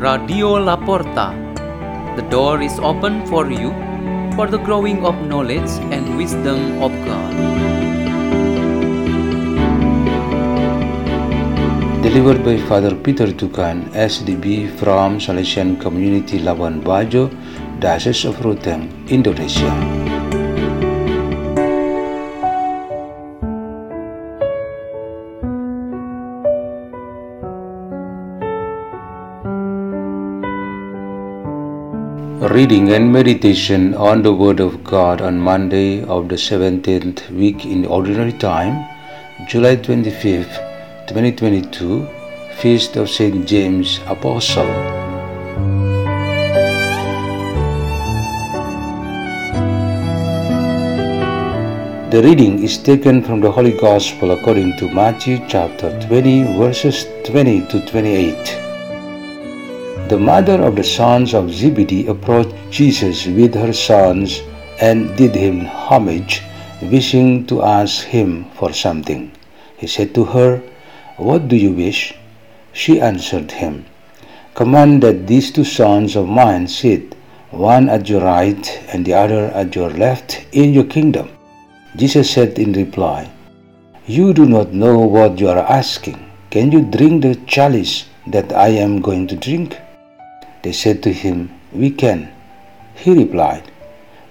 Radio La Porta. The door is open for you for the growing of knowledge and wisdom of God. Delivered by Father Peter Tukan, SDB from Salesian Community Labuan Bajo, Diocese of Ruteng, Indonesia. Reading and meditation on the Word of God on Monday of the 17th week in Ordinary Time, July 25th, 2022, Feast of St. James Apostle. The reading is taken from the Holy Gospel according to Matthew chapter 20, verses 20 to 28. The mother of the sons of Zebedee approached Jesus with her sons and did him homage, wishing to ask him for something. He said to her, What do you wish? She answered him, Command that these two sons of mine sit, one at your right and the other at your left, in your kingdom. Jesus said in reply, You do not know what you are asking. Can you drink the chalice that I am going to drink? They said to him, We can. He replied,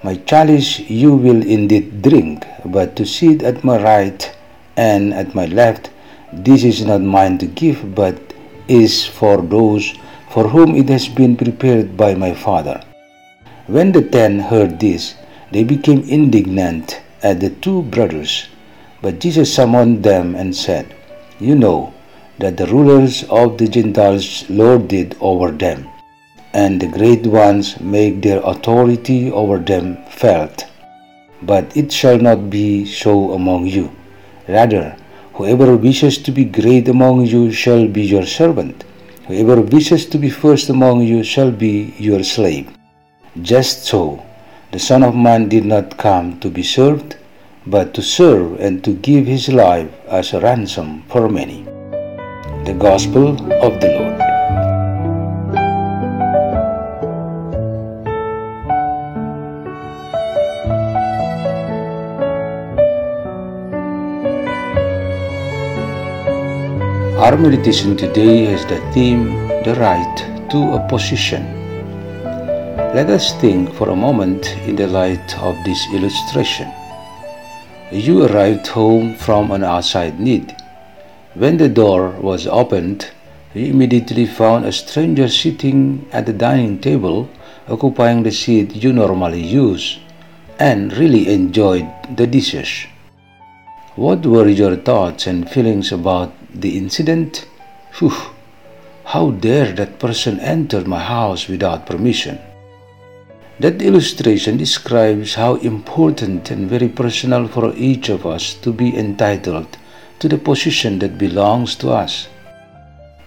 My chalice you will indeed drink, but to sit at my right and at my left, this is not mine to give, but is for those for whom it has been prepared by my Father. When the ten heard this, they became indignant at the two brothers. But Jesus summoned them and said, You know that the rulers of the Gentiles lord it over them and the great ones make their authority over them felt. But it shall not be so among you. Rather, whoever wishes to be great among you shall be your servant. Whoever wishes to be first among you shall be your slave. Just so, the Son of Man did not come to be served, but to serve and to give his life as a ransom for many. The Gospel of the Lord. Our meditation today has the theme The Right to a Position. Let us think for a moment in the light of this illustration. You arrived home from an outside need. When the door was opened, you immediately found a stranger sitting at the dining table, occupying the seat you normally use, and really enjoyed the dishes. What were your thoughts and feelings about the incident? Whew, how dare that person enter my house without permission? That illustration describes how important and very personal for each of us to be entitled to the position that belongs to us.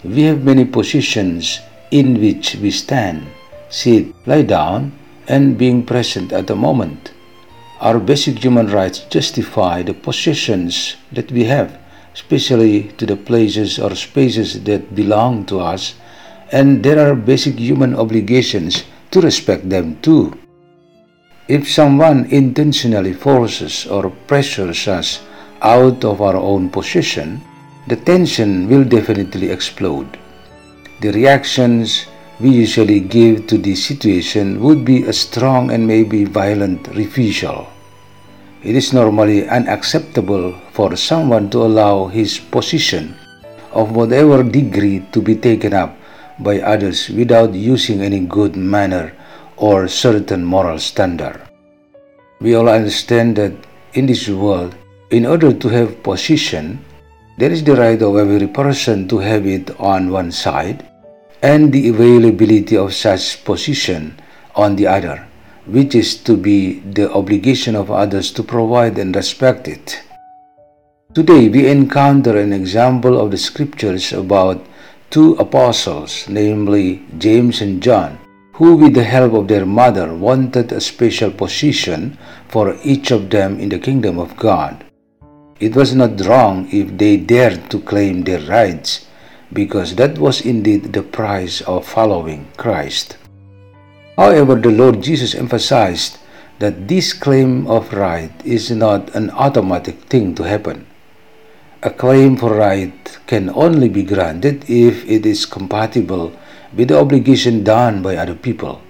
We have many positions in which we stand, sit, lie down, and being present at the moment. Our basic human rights justify the positions that we have especially to the places or spaces that belong to us, and there are basic human obligations to respect them too. If someone intentionally forces or pressures us out of our own position, the tension will definitely explode. The reactions we usually give to this situation would be a strong and maybe violent refusal. It is normally unacceptable for someone to allow his position of whatever degree to be taken up by others without using any good manner or certain moral standard. We all understand that in this world, in order to have position, there is the right of every person to have it on one side and the availability of such position on the other which is to be the obligation of others to provide and respect it. Today, we encounter an example of the scriptures about two apostles, namely James and John, who, with the help of their mother, wanted a special position for each of them in the kingdom of God. It was not wrong if they dared to claim their rights, because that was indeed the price of following Christ. However, the Lord Jesus emphasized that this claim of right is not an automatic thing to happen. A claim for right can only be granted if it is compatible with the obligation done by other people.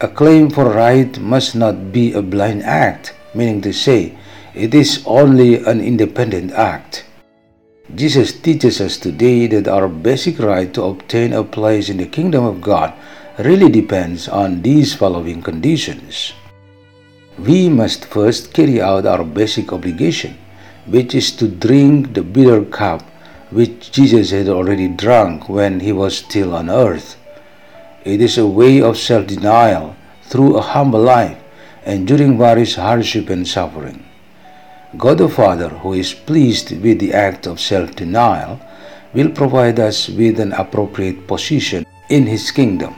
A claim for right must not be a blind act, meaning to say, it is only an independent act. Jesus teaches us today that our basic right to obtain a place in the kingdom of God really depends on these following conditions. We must first carry out our basic obligation, which is to drink the bitter cup which Jesus had already drunk when he was still on earth. It is a way of self denial through a humble life, enduring various hardship and suffering. God the Father, who is pleased with the act of self denial, will provide us with an appropriate position in His kingdom.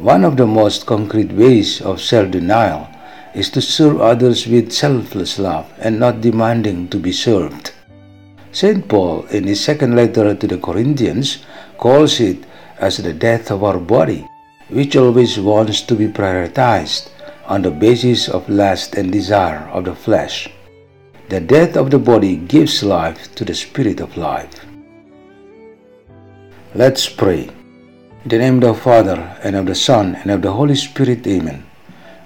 One of the most concrete ways of self denial is to serve others with selfless love and not demanding to be served. St. Paul, in his second letter to the Corinthians, calls it as the death of our body, which always wants to be prioritized on the basis of lust and desire of the flesh. The death of the body gives life to the spirit of life. Let's pray. In the name of the Father, and of the Son, and of the Holy Spirit, Amen.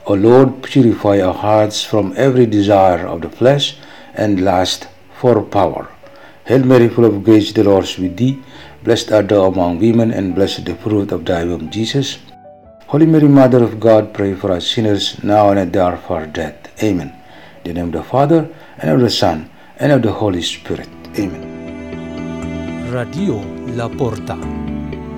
O Lord, purify our hearts from every desire of the flesh and lust for power. Hail Mary, full of grace, the Lord is with thee. Blessed art thou among women, and blessed the fruit of thy womb, Jesus. Holy Mary, Mother of God, pray for us sinners, now and at the hour of our death. Amen. In the name of the Father, and of the Son, and of the Holy Spirit. Amen. Radio La Porta.